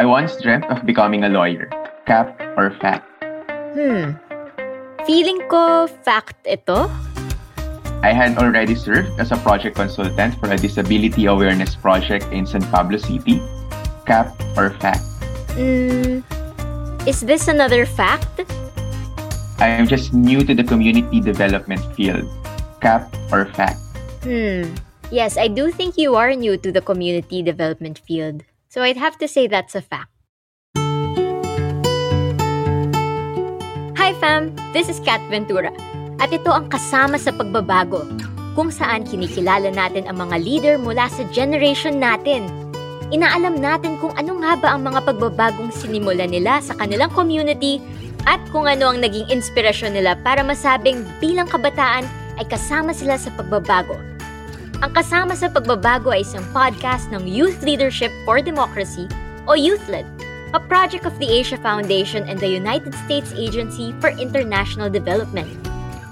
I once dreamt of becoming a lawyer. Cap or fact? Hmm. Feeling ko fact ito. I had already served as a project consultant for a disability awareness project in San Pablo City. Cap or fact? Hmm. Is this another fact? I am just new to the community development field. Cap or fact? Hmm. Yes, I do think you are new to the community development field. So I'd have to say that's a fact. Hi fam! This is Kat Ventura. At ito ang kasama sa pagbabago, kung saan kinikilala natin ang mga leader mula sa generation natin. Inaalam natin kung ano nga ba ang mga pagbabagong sinimula nila sa kanilang community at kung ano ang naging inspirasyon nila para masabing bilang kabataan ay kasama sila sa pagbabago ang Kasama sa Pagbabago ay isang podcast ng Youth Leadership for Democracy o YouthLED, a project of the Asia Foundation and the United States Agency for International Development.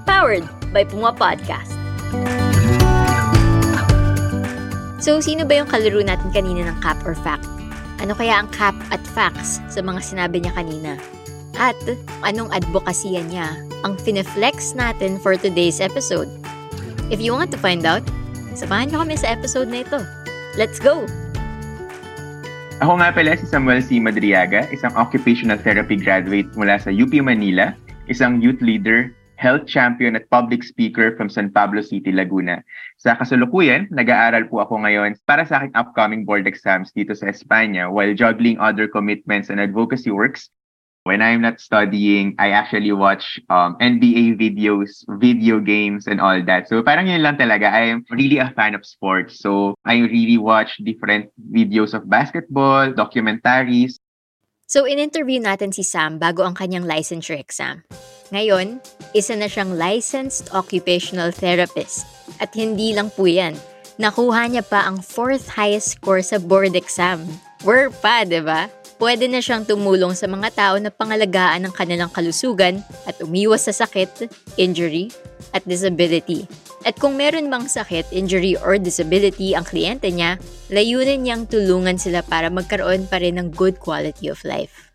Powered by Puma Podcast. So, sino ba yung kalaro natin kanina ng cap or fact? Ano kaya ang cap at facts sa mga sinabi niya kanina? At anong advokasya niya ang fineflex natin for today's episode? If you want to find out, Samahan niyo kami sa episode na ito. Let's go! Ako nga pala si Samuel C. Madriaga, isang occupational therapy graduate mula sa UP Manila, isang youth leader, health champion at public speaker from San Pablo City, Laguna. Sa kasalukuyan, nag-aaral po ako ngayon para sa aking upcoming board exams dito sa Espanya while juggling other commitments and advocacy works when I'm not studying, I actually watch um, NBA videos, video games, and all that. So parang yun lang talaga. I'm really a fan of sports. So I really watch different videos of basketball, documentaries. So in-interview natin si Sam bago ang kanyang licensure exam. Ngayon, isa na siyang licensed occupational therapist. At hindi lang po yan. Nakuha niya pa ang fourth highest score sa board exam. Word pa, di ba? Pwede na siyang tumulong sa mga tao na pangalagaan ng kanilang kalusugan at umiwas sa sakit, injury, at disability. At kung meron mang sakit, injury, or disability ang kliyente niya, layunin niyang tulungan sila para magkaroon pa rin ng good quality of life.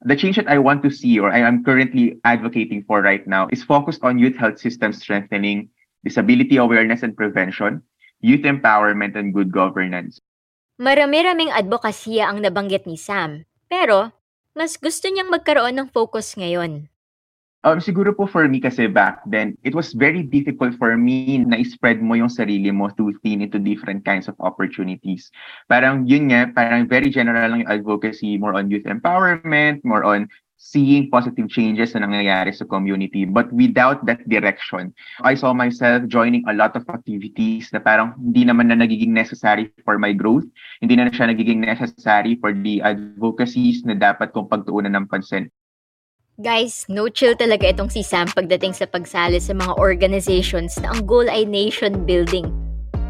The change that I want to see or I am currently advocating for right now is focused on youth health system strengthening, disability awareness and prevention, youth empowerment and good governance. Marami-raming advokasya ang nabanggit ni Sam, pero mas gusto niyang magkaroon ng focus ngayon. Um, siguro po for me kasi back then, it was very difficult for me na spread mo yung sarili mo to thin into different kinds of opportunities. Parang yun nga, parang very general lang yung advocacy, more on youth empowerment, more on seeing positive changes na nangyayari sa community. But without that direction, I saw myself joining a lot of activities na parang hindi naman na nagiging necessary for my growth. Hindi na siya nagiging necessary for the advocacies na dapat kong pagtuunan ng pansin. Guys, no chill talaga itong si Sam pagdating sa pagsali sa mga organizations na ang goal ay nation building.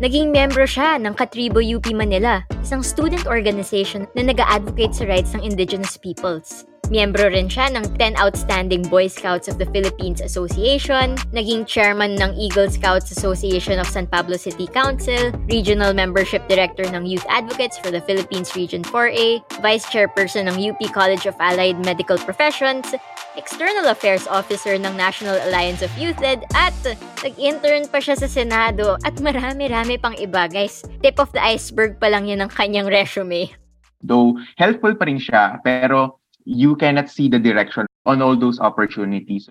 Naging membro siya ng Katribo UP Manila, isang student organization na nag-advocate sa rights ng indigenous peoples. Miyembro rin siya ng 10 Outstanding Boy Scouts of the Philippines Association, naging chairman ng Eagle Scouts Association of San Pablo City Council, regional membership director ng Youth Advocates for the Philippines Region 4A, vice chairperson ng UP College of Allied Medical Professions, external affairs officer ng National Alliance of Youthled, at nag-intern pa siya sa Senado at marami-rami pang iba, guys. Tip of the iceberg pa lang yan ng kanyang resume. Though helpful pa rin siya, pero you cannot see the direction on all those opportunities.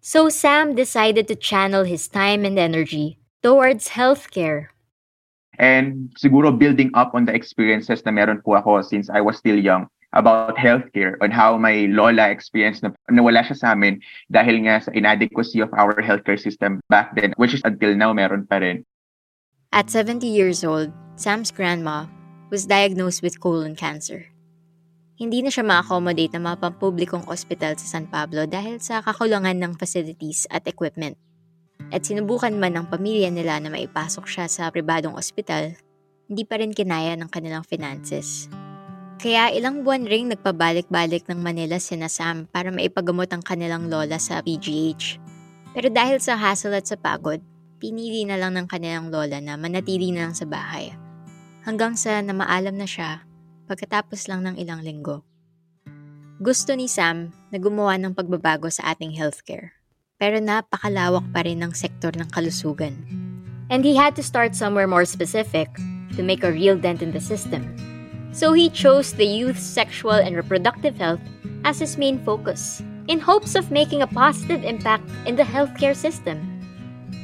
So Sam decided to channel his time and energy towards healthcare. And siguro building up on the experiences na meron po ako since I was still young about healthcare, on how my lola experienced na nawala siya sa amin dahil nga sa inadequacy of our healthcare system back then, which is until now meron pa rin. At 70 years old, Sam's grandma was diagnosed with colon cancer. Hindi na siya ma-accommodate ng mga pampublikong ospital sa San Pablo dahil sa kakulangan ng facilities at equipment. At sinubukan man ng pamilya nila na maipasok siya sa pribadong ospital, hindi pa rin kinaya ng kanilang finances. Kaya ilang buwan ring nagpabalik-balik ng Manila sina Sam para maipagamot ang kanilang lola sa PGH. Pero dahil sa hassle at sa pagod, pinili na lang ng kanilang lola na manatili na lang sa bahay. Hanggang sa namaalam na siya pagkatapos lang ng ilang linggo. Gusto ni Sam na gumawa ng pagbabago sa ating healthcare. Pero napakalawak pa rin ng sektor ng kalusugan. And he had to start somewhere more specific to make a real dent in the system. So he chose the youth's sexual and reproductive health as his main focus, in hopes of making a positive impact in the healthcare system.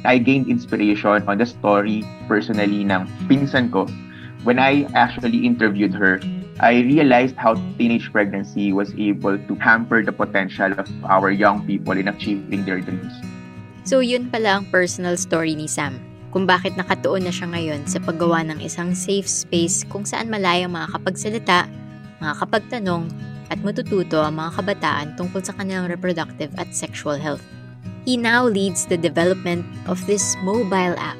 I gained inspiration on the story personally ng pinsan ko. When I actually interviewed her, I realized how teenage pregnancy was able to hamper the potential of our young people in achieving their dreams. So yun pala ang personal story ni Sam kung bakit nakatuon na siya ngayon sa paggawa ng isang safe space kung saan malayang makakapagsalita, makakapagtanong, at matututo ang mga kabataan tungkol sa kanilang reproductive at sexual health. He now leads the development of this mobile app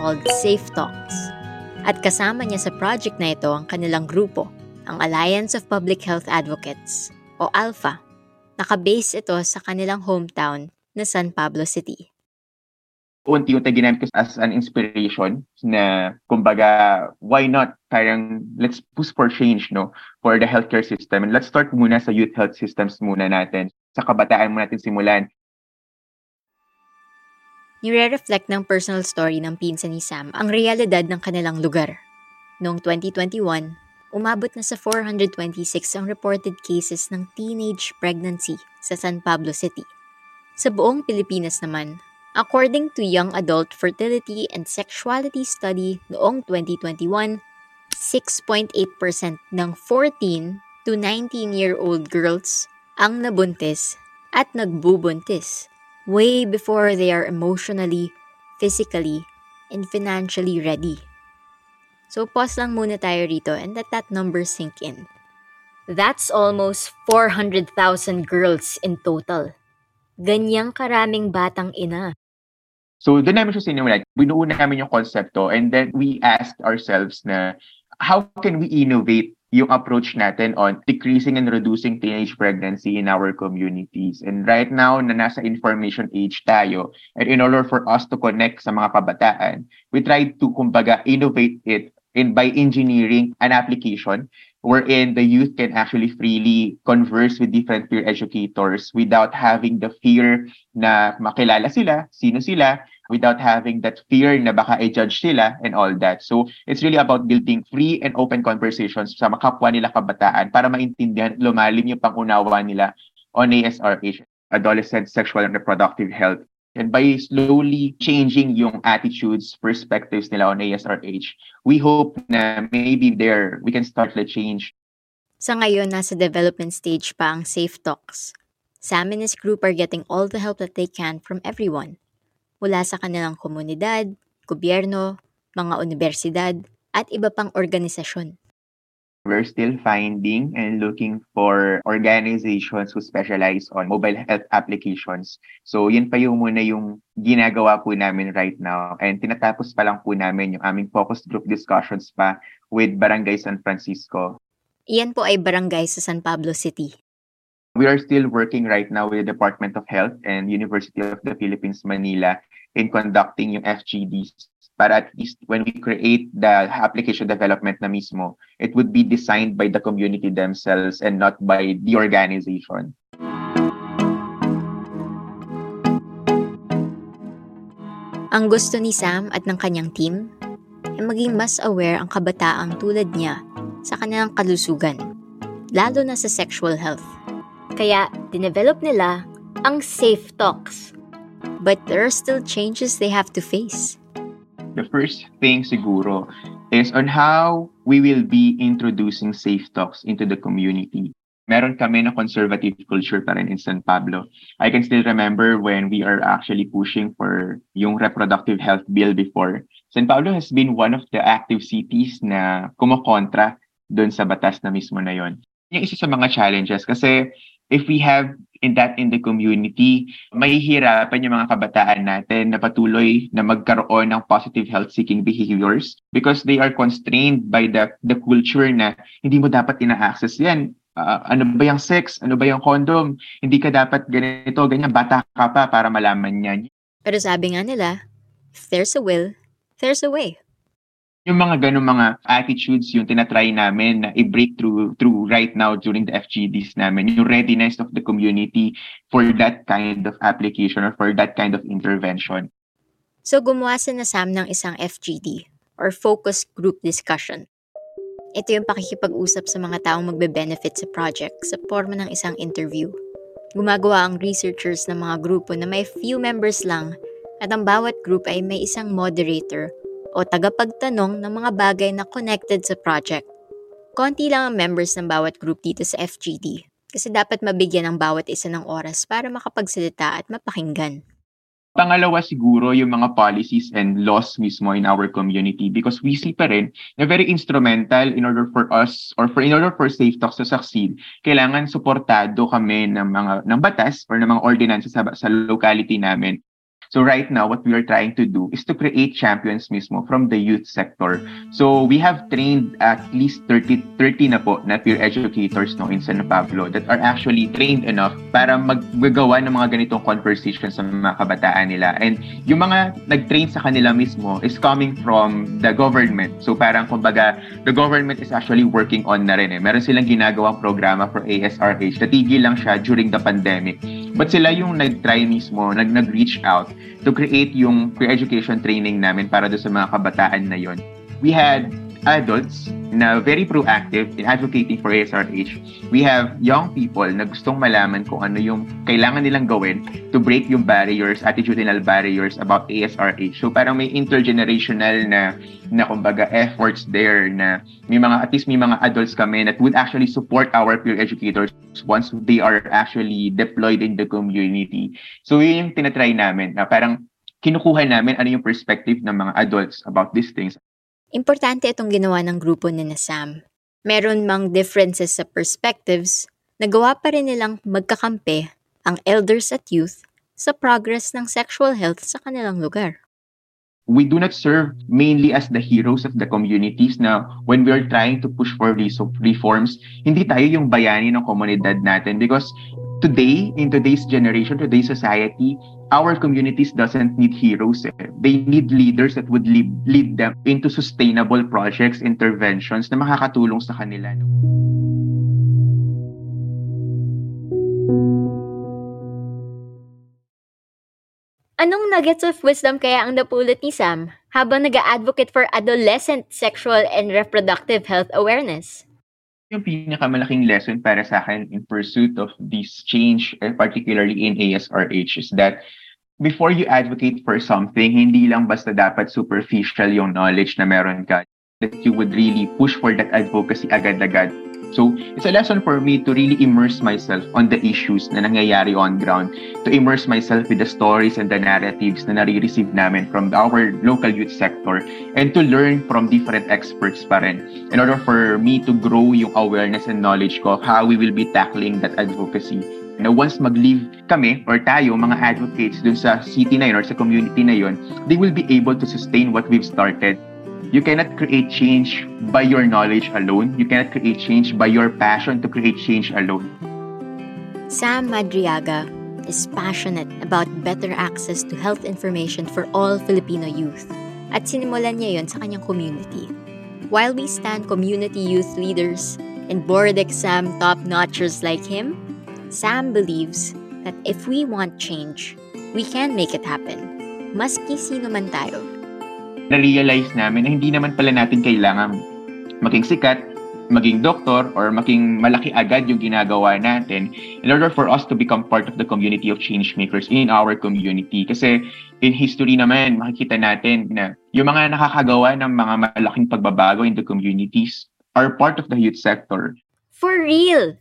called Safe Talks. At kasama niya sa project na ito ang kanilang grupo, ang Alliance of Public Health Advocates o ALPHA. Nakabase ito sa kanilang hometown na San Pablo City. Unti-unti ginamit ko as an inspiration na kumbaga why not? Parang let's push for change no? For the healthcare system. And let's start muna sa youth health systems muna natin. Sa kabataan mo natin simulan Nire-reflect ng personal story ng pinsan ni Sam ang realidad ng kanilang lugar. Noong 2021, umabot na sa 426 ang reported cases ng teenage pregnancy sa San Pablo City. Sa buong Pilipinas naman, according to Young Adult Fertility and Sexuality Study noong 2021, 6.8% ng 14 to 19-year-old girls ang nabuntis at nagbubuntis way before they are emotionally, physically, and financially ready. So pause lang muna tayo rito and let that number sink in. That's almost 400,000 girls in total. Ganyang karaming batang ina. So doon namin siya sinimulan. Binuo namin yung konsepto and then we asked ourselves na how can we innovate yung approach natin on decreasing and reducing teenage pregnancy in our communities. And right now, na nasa information age tayo, and in order for us to connect sa mga kabataan, we tried to, kumbaga, innovate it in by engineering an application wherein the youth can actually freely converse with different peer educators without having the fear na makilala sila, sino sila, without having that fear na baka i-judge sila and all that. So, it's really about building free and open conversations sa makapwa nila kabataan para maintindihan lumalim yung pangunawa nila on ASRH, adolescent sexual and reproductive health. And by slowly changing yung attitudes, perspectives nila on ASRH, we hope na maybe there we can start the change. Sa ngayon, nasa development stage pa ang Safe Talks. Sam and his group are getting all the help that they can from everyone – mula sa kanilang komunidad, gobyerno, mga universidad, at iba pang organisasyon. We're still finding and looking for organizations who specialize on mobile health applications. So yun pa yung muna yung ginagawa po namin right now. And tinatapos pa lang po namin yung aming focus group discussions pa with Barangay San Francisco. Iyan po ay barangay sa San Pablo City. We are still working right now with the Department of Health and University of the Philippines, Manila in conducting yung FGDs para at least when we create the application development na mismo, it would be designed by the community themselves and not by the organization. Ang gusto ni Sam at ng kanyang team ay maging mas aware ang kabataang tulad niya sa kanilang kalusugan, lalo na sa sexual health. Kaya, dinevelop nila ang Safe Talks. But there are still changes they have to face. The first thing siguro is on how we will be introducing Safe Talks into the community. Meron kami na conservative culture pa rin in San Pablo. I can still remember when we are actually pushing for yung reproductive health bill before. San Pablo has been one of the active cities na kumokontra doon sa batas na mismo na yon. Yung isa sa mga challenges kasi if we have in that in the community, mahihirapan yung mga kabataan natin na patuloy na magkaroon ng positive health-seeking behaviors because they are constrained by the the culture na hindi mo dapat ina-access yan. Uh, ano ba yung sex? Ano ba yung condom? Hindi ka dapat ganito, ganyan. Bata ka pa para malaman yan. Pero sabi nga nila, if there's a will, there's a way. Yung mga ganun mga attitudes yung tinatry namin na i-break through, through right now during the FGDs namin. Yung readiness of the community for that kind of application or for that kind of intervention. So gumawa si na Sam ng isang FGD or Focus Group Discussion. Ito yung pakikipag-usap sa mga taong magbe-benefit sa project sa forma ng isang interview. Gumagawa ang researchers ng mga grupo na may few members lang at ang bawat group ay may isang moderator o tagapagtanong ng mga bagay na connected sa project. Konti lang ang members ng bawat group dito sa FGD kasi dapat mabigyan ng bawat isa ng oras para makapagsalita at mapakinggan. Pangalawa siguro yung mga policies and laws mismo in our community because we see pa rin na very instrumental in order for us or for in order for Safe Talks to succeed, kailangan suportado kami ng mga ng batas or ng mga ordinances sa, sa locality namin So right now, what we are trying to do is to create champions mismo from the youth sector. So we have trained at least 30, 30 na po na peer educators no, in San Pablo that are actually trained enough para maggagawa ng mga ganitong conversations sa mga kabataan nila. And yung mga nag-train sa kanila mismo is coming from the government. So parang kumbaga, the government is actually working on na rin eh. Meron silang ginagawang programa for ASRH. Natigil lang siya during the pandemic. But sila yung nag-try mismo, nag- nag-reach out to create yung pre-education training namin para do sa mga kabataan na yon. We had adults na very proactive in advocating for ASRH. We have young people na gustong malaman kung ano yung kailangan nilang gawin to break yung barriers, attitudinal barriers about ASRH. So parang may intergenerational na na kumbaga efforts there na may mga at least may mga adults kami that would actually support our peer educators once they are actually deployed in the community. So yun yung tinatry namin na parang kinukuha namin ano yung perspective ng mga adults about these things. Importante itong ginawa ng grupo ni Sam. Meron mang differences sa perspectives, nagawa pa rin nilang magkakampi ang elders at youth sa progress ng sexual health sa kanilang lugar. We do not serve mainly as the heroes of the communities na when we are trying to push for reforms, hindi tayo yung bayani ng komunidad natin because today, in today's generation, today's society, our communities doesn't need heroes. Eh. They need leaders that would lead, lead them into sustainable projects, interventions na makakatulong sa kanila. No? Anong nuggets of wisdom kaya ang napulot ni Sam habang nag-advocate for adolescent sexual and reproductive health awareness? Yung pinakamalaking lesson para sa akin in pursuit of this change, eh, particularly in ASRH, is that before you advocate for something, hindi lang basta dapat superficial yung knowledge na meron ka. That you would really push for that advocacy agad-agad So, it's a lesson for me to really immerse myself on the issues na nangyayari on ground, to immerse myself with the stories and the narratives na nare-receive namin from our local youth sector, and to learn from different experts pa rin. In order for me to grow yung awareness and knowledge ko of how we will be tackling that advocacy. Na once mag-leave kami or tayo, mga advocates dun sa city na yun or sa community na yun, they will be able to sustain what we've started You cannot create change by your knowledge alone. You cannot create change by your passion to create change alone. Sam Madriaga is passionate about better access to health information for all Filipino youth at sinimulan niya yon sa kanyang community. While we stand community youth leaders and board exam top-notchers like him, Sam believes that if we want change, we can make it happen, maski sino man tayo na-realize namin na hindi naman pala natin kailangan maging sikat, maging doktor, or maging malaki agad yung ginagawa natin in order for us to become part of the community of change makers in our community. Kasi in history naman, makikita natin na yung mga nakakagawa ng mga malaking pagbabago in the communities are part of the youth sector. For real!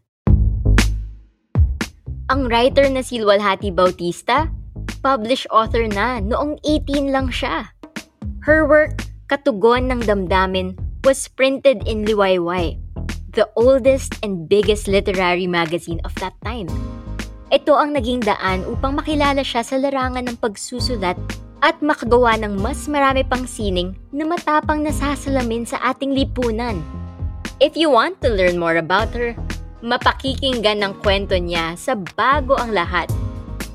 Ang writer na si Lualhati Bautista, published author na noong 18 lang siya. Her work, Katugon ng Damdamin, was printed in Liwayway, the oldest and biggest literary magazine of that time. Ito ang naging daan upang makilala siya sa larangan ng pagsusulat at makagawa ng mas marami pang sining na matapang nasasalamin sa ating lipunan. If you want to learn more about her, mapakikinggan ng kwento niya sa Bago ang Lahat.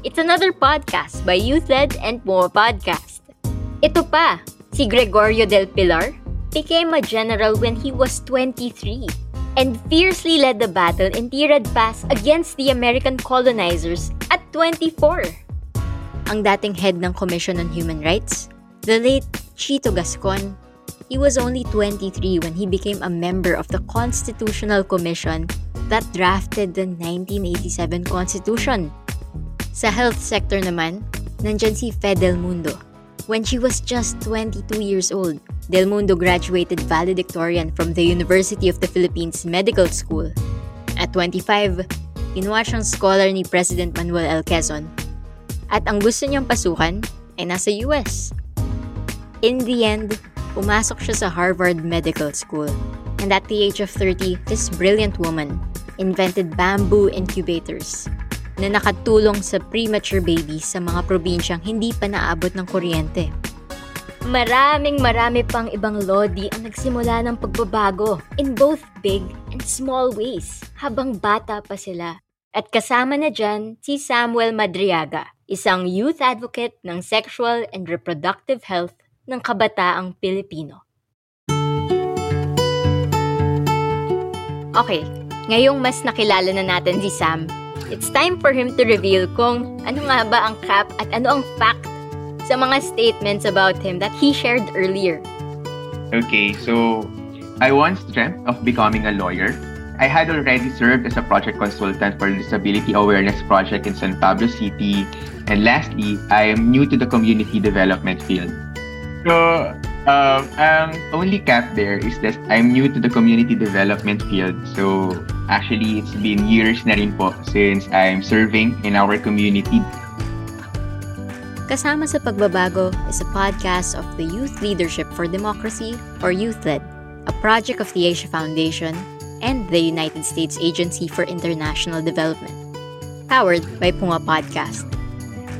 It's another podcast by Youth Led and More Podcast. Ito pa, si Gregorio del Pilar, became a general when he was 23 and fiercely led the battle in Tirad Pass against the American colonizers at 24. Ang dating head ng Commission on Human Rights, the late Chito Gascon, he was only 23 when he became a member of the Constitutional Commission that drafted the 1987 Constitution. Sa health sector naman, nandyan si Fede Mundo. When she was just 22 years old, Del Mundo graduated valedictorian from the University of the Philippines Medical School. At 25, kinuha siyang scholar ni President Manuel L. Quezon. At ang gusto niyang pasukan ay nasa US. In the end, pumasok siya sa Harvard Medical School. And at the age of 30, this brilliant woman invented bamboo incubators na nakatulong sa premature babies sa mga probinsyang hindi pa naabot ng kuryente. Maraming marami pang ibang lodi ang nagsimula ng pagbabago in both big and small ways habang bata pa sila. At kasama na dyan si Samuel Madriaga, isang youth advocate ng sexual and reproductive health ng kabataang Pilipino. Okay, ngayong mas nakilala na natin si Sam, it's time for him to reveal kung ano nga ba ang cap at ano ang fact sa mga statements about him that he shared earlier. Okay, so I once dreamt of becoming a lawyer. I had already served as a project consultant for the Disability Awareness Project in San Pablo City. And lastly, I am new to the community development field. So, um, ang only cap there is that I'm new to the community development field. So, actually, it's been years na rin po since I'm serving in our community. Kasama sa Pagbabago is a podcast of the Youth Leadership for Democracy, or YouthLED, a project of the Asia Foundation and the United States Agency for International Development, powered by Punga Podcast.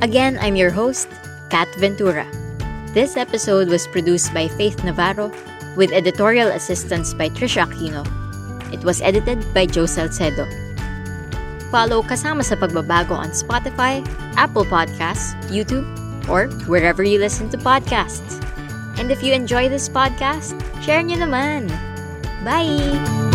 Again, I'm your host, Kat Ventura. This episode was produced by Faith Navarro with editorial assistance by Trisha Aquino. It was edited by Joe Salcedo. Follow Kasama sa Pagbabago on Spotify, Apple Podcasts, YouTube, or wherever you listen to podcasts. And if you enjoy this podcast, share nyo naman. Bye!